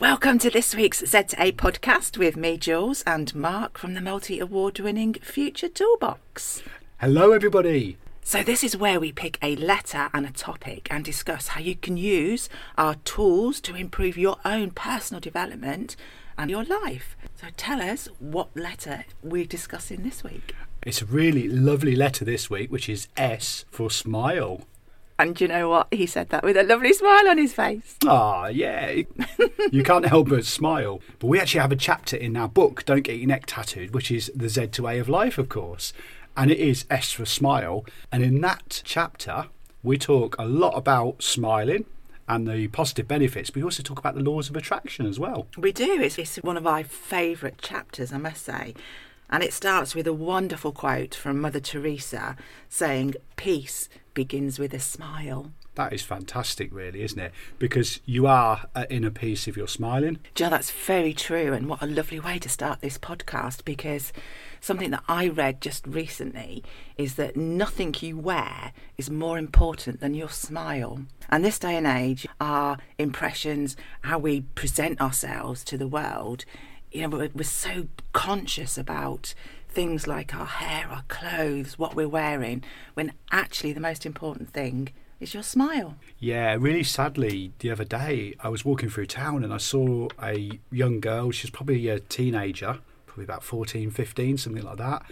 Welcome to this week's Z to A podcast with me, Jules, and Mark from the multi award winning Future Toolbox. Hello, everybody. So, this is where we pick a letter and a topic and discuss how you can use our tools to improve your own personal development and your life. So, tell us what letter we're discussing this week. It's a really lovely letter this week, which is S for smile. And you know what? He said that with a lovely smile on his face. Ah, yeah. you can't help but smile. But we actually have a chapter in our book, Don't Get Your Neck Tattooed, which is the Z to A of life, of course. And it is S for smile. And in that chapter, we talk a lot about smiling and the positive benefits, but we also talk about the laws of attraction as well. We do. It's, it's one of my favourite chapters, I must say. And it starts with a wonderful quote from Mother Teresa saying, Peace begins with a smile. That is fantastic, really, isn't it? Because you are uh, at inner peace if you're smiling. Joe, that's very true. And what a lovely way to start this podcast because something that I read just recently is that nothing you wear is more important than your smile. And this day and age, our impressions, how we present ourselves to the world, you know, we're, we're so conscious about things like our hair, our clothes, what we're wearing, when actually the most important thing is your smile. Yeah, really sadly, the other day I was walking through town and I saw a young girl, she's probably a teenager, probably about 14, 15, something like that.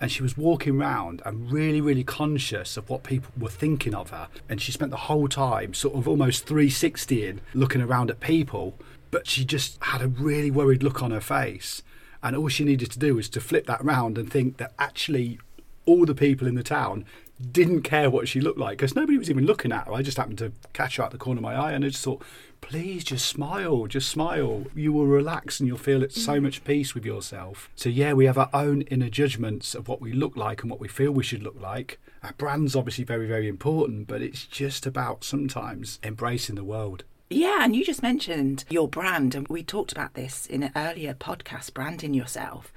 And she was walking around and really, really conscious of what people were thinking of her. And she spent the whole time sort of almost 360ing, looking around at people. But she just had a really worried look on her face and all she needed to do was to flip that round and think that actually all the people in the town didn't care what she looked like because nobody was even looking at her. I just happened to catch her out the corner of my eye and I just thought, please just smile, just smile. You will relax and you'll feel at so mm. much peace with yourself. So, yeah, we have our own inner judgments of what we look like and what we feel we should look like. Our brand's obviously very, very important, but it's just about sometimes embracing the world. Yeah, and you just mentioned your brand, and we talked about this in an earlier podcast branding yourself.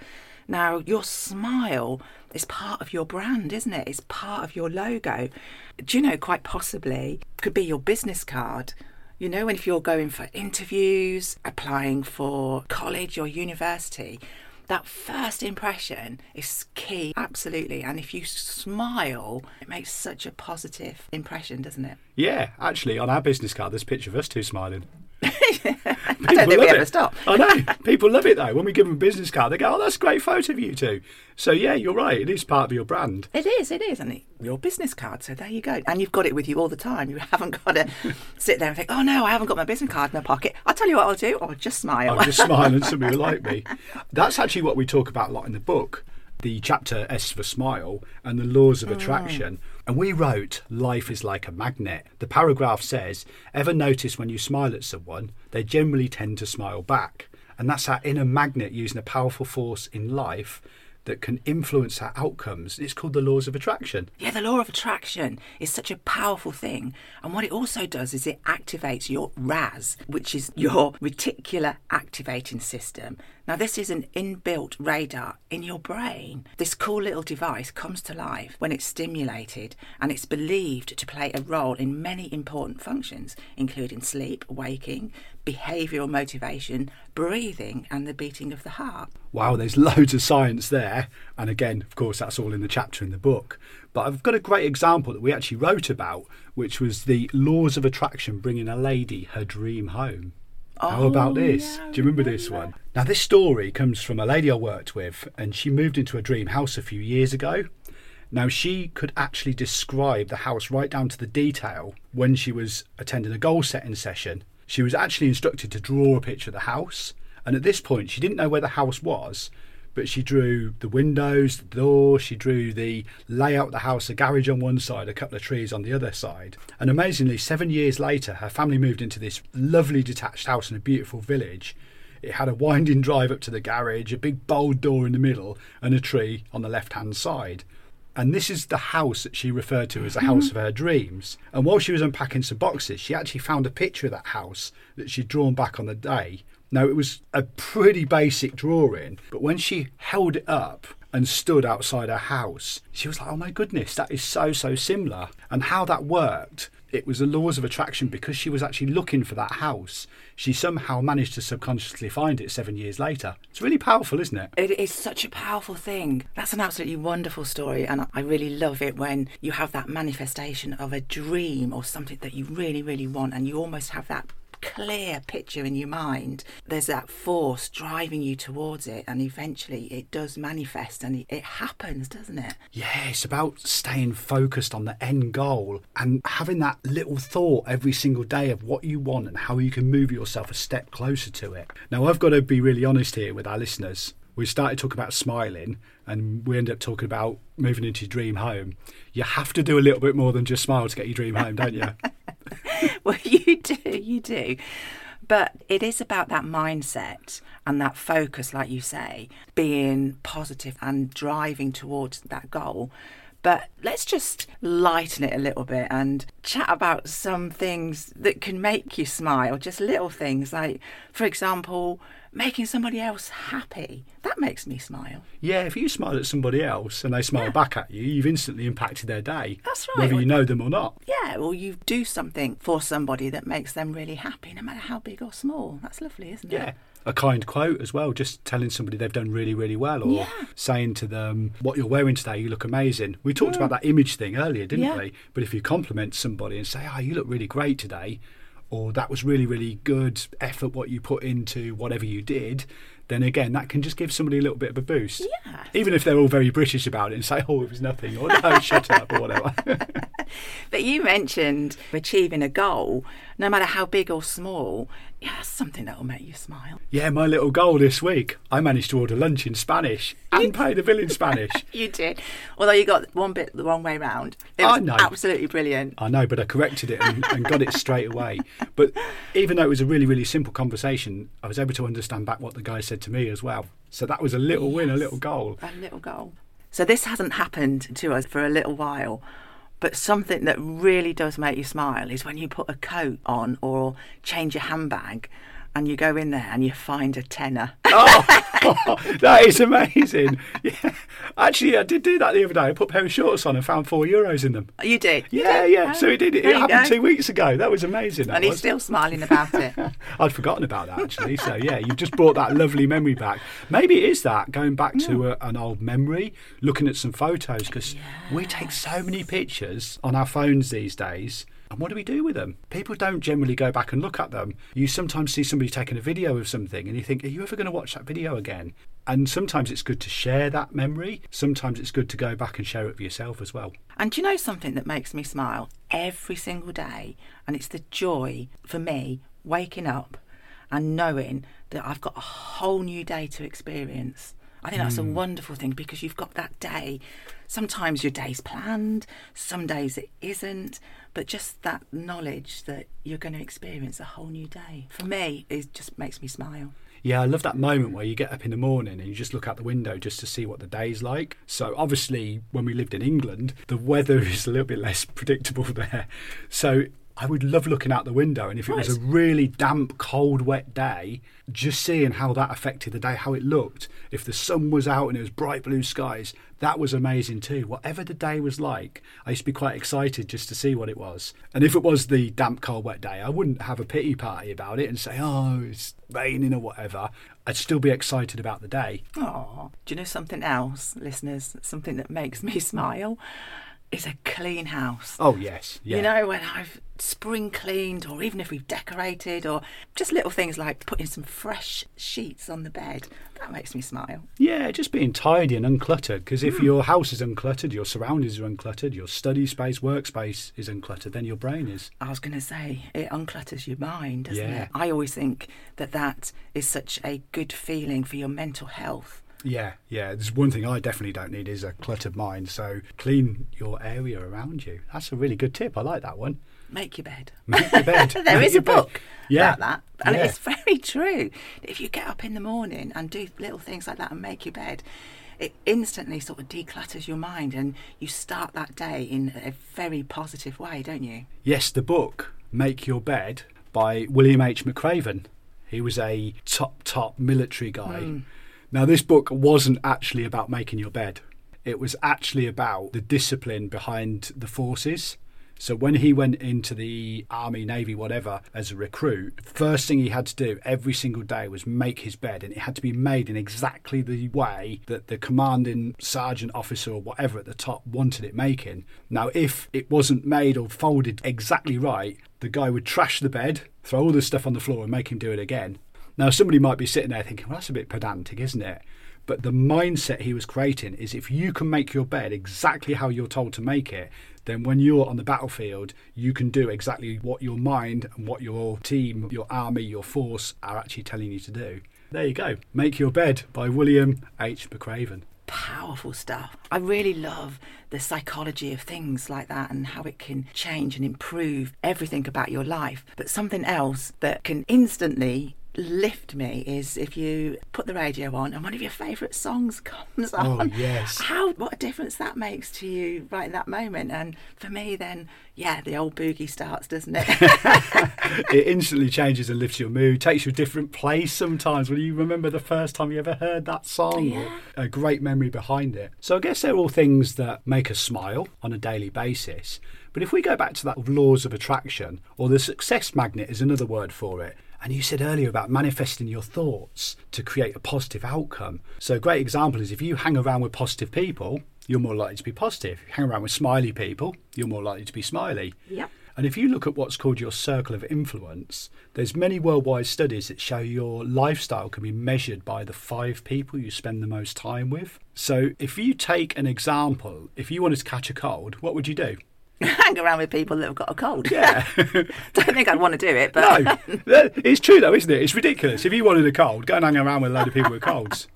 Now, your smile is part of your brand, isn't it? It's part of your logo. Do you know, quite possibly, could be your business card. You know, if you're going for interviews, applying for college or university, that first impression is key, absolutely. And if you smile, it makes such a positive impression, doesn't it? Yeah, actually, on our business card, there's a picture of us two smiling. I don't think we ever it. stop. I know. People love it though. When we give them a business card, they go, "Oh, that's a great photo of you two. So yeah, you're right. It is part of your brand. It is. It is, and it, your business card. So there you go. And you've got it with you all the time. You haven't got to sit there and think, "Oh no, I haven't got my business card in my pocket." I'll tell you what I'll do. I'll just smile. I'll just smile and somebody will like me. That's actually what we talk about a lot in the book. The chapter S for smile and the laws of attraction. Mm. And we wrote, Life is like a magnet. The paragraph says, Ever notice when you smile at someone, they generally tend to smile back? And that's our inner magnet using a powerful force in life that can influence our outcomes. It's called the laws of attraction. Yeah, the law of attraction is such a powerful thing. And what it also does is it activates your RAS, which is your reticular activating system. Now, this is an inbuilt radar in your brain. This cool little device comes to life when it's stimulated and it's believed to play a role in many important functions, including sleep, waking, behavioural motivation, breathing, and the beating of the heart. Wow, there's loads of science there. And again, of course, that's all in the chapter in the book. But I've got a great example that we actually wrote about, which was the laws of attraction bringing a lady her dream home. How Oh, about this? yeah, Do you remember this one? Now, this story comes from a lady I worked with, and she moved into a dream house a few years ago. Now, she could actually describe the house right down to the detail when she was attending a goal setting session. She was actually instructed to draw a picture of the house, and at this point, she didn't know where the house was, but she drew the windows, the door, she drew the layout of the house, a garage on one side, a couple of trees on the other side. And amazingly, seven years later, her family moved into this lovely detached house in a beautiful village. It had a winding drive up to the garage, a big bold door in the middle, and a tree on the left hand side. And this is the house that she referred to as the house mm-hmm. of her dreams. And while she was unpacking some boxes, she actually found a picture of that house that she'd drawn back on the day. Now, it was a pretty basic drawing, but when she held it up and stood outside her house, she was like, oh my goodness, that is so, so similar. And how that worked, it was the laws of attraction because she was actually looking for that house. She somehow managed to subconsciously find it seven years later. It's really powerful, isn't it? It is such a powerful thing. That's an absolutely wonderful story, and I really love it when you have that manifestation of a dream or something that you really, really want, and you almost have that clear picture in your mind, there's that force driving you towards it, and eventually it does manifest and it happens, doesn't it? Yeah, it's about staying focused on the end goal and having that little thought every single day of what you want and how you can move yourself a step closer to it. Now, I've got to be really honest here with our listeners. We started talking about smiling and we end up talking about moving into your dream home. You have to do a little bit more than just smile to get your dream home, don't you? well, you do, you do. But it is about that mindset and that focus, like you say, being positive and driving towards that goal. But let's just lighten it a little bit and chat about some things that can make you smile, just little things like, for example, making somebody else happy. That makes me smile. Yeah, if you smile at somebody else and they smile Yeah. back at you, you've instantly impacted their day. That's right. Whether you know them or not. Yeah, or you do something for somebody that makes them really happy, no matter how big or small. That's lovely, isn't Yeah. it? A kind quote as well, just telling somebody they've done really, really well, or Yeah. saying to them, What you're wearing today, you look amazing. We talked about mm. that image thing earlier, didn't Yeah. we? But if you compliment somebody and say, Oh, you look really great today, or that was really, really good effort what you put into whatever you did, then again, that can just give somebody a little bit of a boost. Yeah. Even if they're all very British about it and say, Oh, it was nothing, or no, shut up, or whatever. But you mentioned achieving a goal, no matter how big or small, yeah, that's something that will make you smile. yeah, my little goal this week, I managed to order lunch in Spanish and pay the bill in Spanish. You did. Although you got one bit the wrong way round. It I was know. absolutely brilliant. I know, but I corrected it and, and got it straight away. But even though it was a really, really simple conversation, I was able to understand back what the guy said to me as well. So that was a little win, a little goal. A little goal. So this hasn't happened to us for a little while. But something that really does make you smile is when you put a coat on or change your handbag and you go in there and you find a tenner. Oh, that is amazing. Yeah. Actually, I did do that the other day. I put a pair of shorts on and found four euros in them. you did? You Yeah, did? yeah. Oh, So it did. It you happened go. two weeks ago. That was amazing. that And he's was. still smiling about it. I'd forgotten about that actually. So yeah, you've just brought that lovely memory back. Maybe it is that going back to a, an old memory, looking at some photos because we take so many pictures on our phones these days. And what do we do with them? People don't generally go back and look at them. You sometimes see somebody taking a video of something and you think, are you ever going to watch that video again? And sometimes it's good to share that memory. Sometimes it's good to go back and share it with yourself as well. And do you know something that makes me smile every single day? And it's the joy for me waking up and knowing that I've got a whole new day to experience. I think that's a hmm. wonderful thing because you've got that day. Sometimes your day's planned, some days it isn't, but just that knowledge that you're going to experience a whole new day. For me, it just makes me smile. Yeah, I love that moment where you get up in the morning and you just look out the window just to see what the day's like. So, obviously, when we lived in England, the weather is a little bit less predictable there. So, I would love looking out the window, and if it was a really damp, cold, wet day, just seeing how that affected the day, how it looked. If the sun was out and it was bright blue skies, that was amazing too. Whatever the day was like, I used to be quite excited just to see what it was. And if it was the damp, cold, wet day, I wouldn't have a pity party about it and say, oh, it's raining or whatever. I'd still be excited about the day. Oh, do you know something else, listeners? Something that makes me smile is a clean house. Oh, yes. Yeah. You know, when I've spring cleaned, or even if we've decorated, or just little things like putting some fresh sheets on the bed, that makes me smile. Yeah, just being tidy and uncluttered. Because if hmm. your house is uncluttered, your surroundings are uncluttered, your study space, workspace is uncluttered, then your brain is. I was going to say, it unclutters your mind, doesn't Yeah. it? I always think that that is such a good feeling for your mental health. Yeah, yeah. There's one thing I definitely don't need is a cluttered mind. So clean your area around you. That's a really good tip. I like that one. Make your bed. Make your bed. there Make is a your bed. book Yeah. about that. And Yeah. it's very true. If you get up in the morning and do little things like that and make your bed, it instantly sort of declutters your mind and you start that day in a very positive way, don't you? Yes, the book Make Your Bed by William H. McRaven. He was a top, top military guy. Hmm. Now, this book wasn't actually about making your bed, it was actually about the discipline behind the forces. So, when he went into the army, navy, whatever, as a recruit, first thing he had to do every single day was make his bed, and it had to be made in exactly the way that the commanding sergeant officer or whatever at the top wanted it making. Now, if it wasn't made or folded exactly right, the guy would trash the bed, throw all the stuff on the floor, and make him do it again. Now, somebody might be sitting there thinking, well, that's a bit pedantic, isn't it? But the mindset he was creating is if you can make your bed exactly how you're told to make it, then when you're on the battlefield, you can do exactly what your mind and what your team, your army, your force are actually telling you to do. There you go. Make Your Bed by William H. McRaven. Powerful stuff. I really love the psychology of things like that and how it can change and improve everything about your life. But something else that can instantly lift me is if you put the radio on and one of your favourite songs comes oh, on. Oh, yes. How what a difference that makes to you right in that moment. And for me then, yeah, the old boogie starts, doesn't it? it instantly changes and lifts your mood, takes you a different place sometimes. When you remember the first time you ever heard that song, Yeah. a great memory behind it. So I guess they're all things that make us smile on a daily basis. But if we go back to that laws of attraction, or the success magnet is another word for it. And you said earlier about manifesting your thoughts to create a positive outcome. So a great example is if you hang around with positive people, you're more likely to be positive. If you hang around with smiley people, you're more likely to be smiley. Yep. And if you look at what's called your circle of influence, there's many worldwide studies that show your lifestyle can be measured by the five people you spend the most time with. So if you take an example, if you wanted to catch a cold, what would you do? Hang around with people that have got a cold. Yeah. Don't think I'd want to do it, but no, it's true though, isn't it? It's ridiculous. If you wanted a cold, go and hang around with a load of people with colds.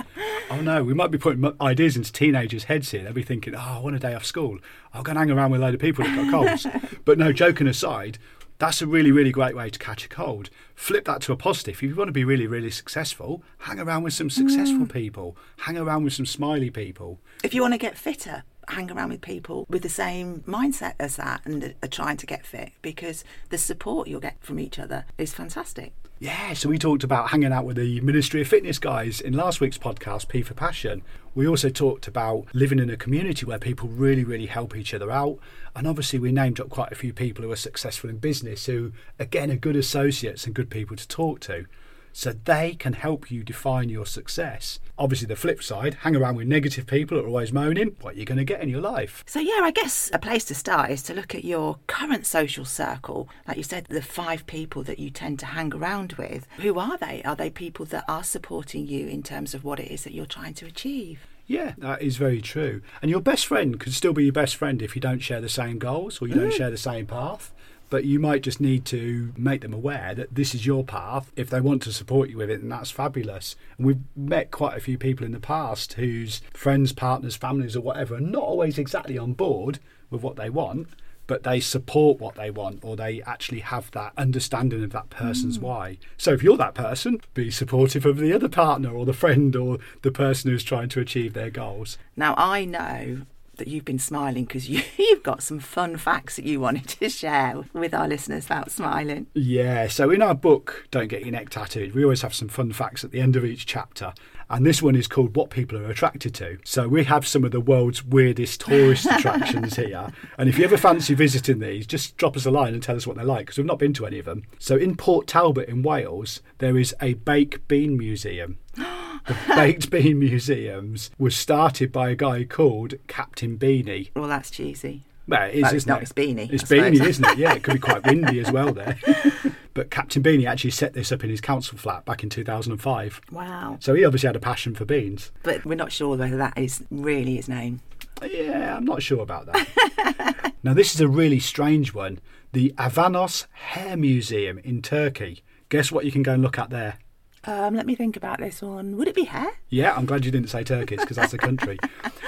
Oh no, we might be putting ideas into teenagers' heads here. They'll be thinking, "Oh, I want a day off school. I'll go and hang around with a load of people that got colds." but no, joking aside, that's a really, really great way to catch a cold. Flip that to a positive. If you want to be really, really successful, hang around with some successful mm. people. Hang around with some smiley people. if you want to get fitter, hang around with people with the same mindset as that and are trying to get fit because the support you'll get from each other is fantastic. Yeah, so we talked about hanging out with the Ministry of Fitness guys in last week's podcast, P for Passion. We also talked about living in a community where people really, really help each other out. And obviously, we named up quite a few people who are successful in business who, again, are good associates and good people to talk to. So they can help you define your success. Obviously, the flip side, hang around with negative people who are always moaning, what you're going to get in your life. So, yeah, I guess a place to start is to look at your current social circle. Like you said, the five people that you tend to hang around with. Who are they? Are they people that are supporting you in terms of what it is that you're trying to achieve? Yeah, that is very true. And your best friend could still be your best friend if you don't share the same goals or you don't mm. share the same path. But you might just need to make them aware that this is your path. If they want to support you with it, then that's fabulous. And we've met quite a few people in the past whose friends, partners, families, or whatever are not always exactly on board with what they want, but they support what they want or they actually have that understanding of that person's mm. why. So if you're that person, be supportive of the other partner or the friend or the person who's trying to achieve their goals. Now, I know that you've been smiling because you, you've got some fun facts that you wanted to share with our listeners about smiling. Yeah, so in our book, Don't Get Your Neck Tattooed, we always have some fun facts at the end of each chapter. And this one is called What People Are Attracted to. So we have some of the world's weirdest tourist attractions here. And if you ever fancy visiting these, just drop us a line and tell us what they're like, because we've not been to any of them. So in Port Talbot in Wales, there is a baked bean museum. The Baked Bean Museums was started by a guy called Captain Beanie. Well, that's cheesy. Well, it is, Well, it's isn't not, it? it's beanie, It's I suppose. beanie, isn't it? Yeah, it could be quite windy as well there. but Captain Beanie actually set this up in his council flat back in 2005. Wow. So he obviously had a passion for beans. But we're not sure whether that is really his name. Yeah, I'm not sure about that. now, this is a really strange one. The Avanos Hair Museum in Turkey. Guess what you can go and look at there? Um, let me think about this one. Would it be hair? Yeah, I'm glad you didn't say Turkish because that's a country.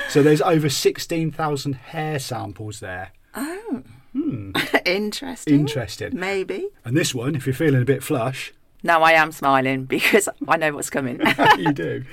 so there's over 16,000 hair samples there. Oh. Hmm. Interesting. Interesting. Maybe. And this one, if you're feeling a bit flush, No, I am smiling because I know what's coming. you do.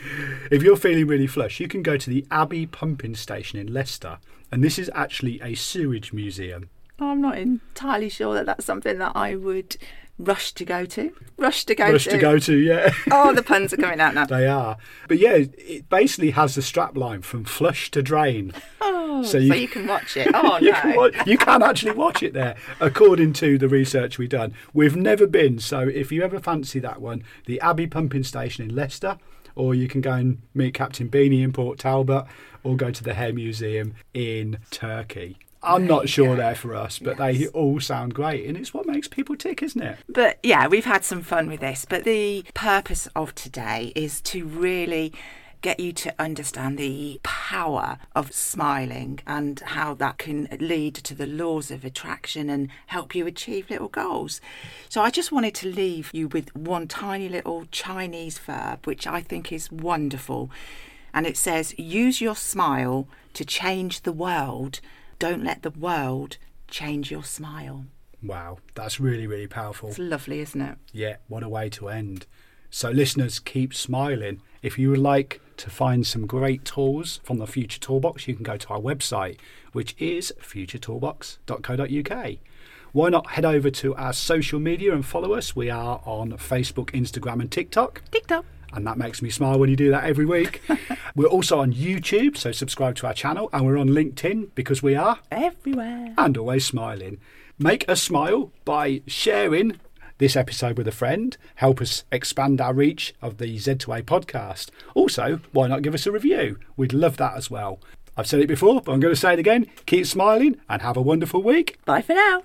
If you're feeling really flush, you can go to the Abbey Pumping Station in Leicester, and this is actually a sewage museum. I'm not entirely sure that that's something that I would rush to go to. Rush to go Rush to. to go to, yeah. Oh, the puns are coming out now. They are. But yeah, it basically has the strap line from flush to drain. Oh, So so, you- you, can watch it. Oh, you, no. can watch, you can actually watch it there, according to the research we've done. We've never been, so if you ever fancy that one, the Abbey Pumping Station in Leicester, or you can go and meet Captain Beanie in Port Talbot, or go to the Hair Museum in Turkey. I'm not sure go. they're for us, but they all sound great, and it's what makes people tick, isn't it? But yeah, we've had some fun with this. But the purpose of today is to really get you to understand the power of smiling and how that can lead to the laws of attraction and help you achieve little goals. So I just wanted to leave you with one tiny little Chinese verb, which I think is wonderful. And it says, use your smile to change the world. Don't let the world change your smile. Wow, that's really, really powerful. It's lovely, isn't it? Yeah, what a way to end. So, listeners, keep smiling. If you would like to find some great tools from the Future Toolbox, you can go to our website, which is futuretoolbox.co.uk. Why not head over to our social media and follow us? We are on Facebook, Instagram, and TikTok. TikTok. And that makes me smile when you do that every week. we're also on YouTube, so subscribe to our channel. And we're on LinkedIn because we are Everywhere. and always smiling. Make us smile by sharing this episode with a friend. Help us expand our reach of the Z2A podcast. Also, why not give us a review? We'd love that as well. I've said it before, but I'm going to say it again. Keep smiling and have a wonderful week. Bye for now.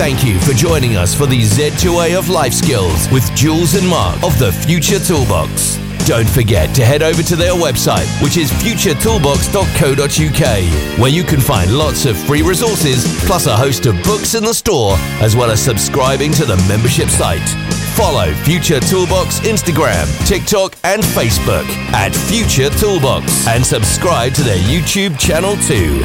Thank you for joining us for the Z2A of Life Skills with Jules and Mark of the Future Toolbox. Don't forget to head over to their website, which is futuretoolbox.co.uk, where you can find lots of free resources, plus a host of books in the store, as well as subscribing to the membership site. Follow Future Toolbox Instagram, TikTok, and Facebook at Future Toolbox, and subscribe to their YouTube channel too.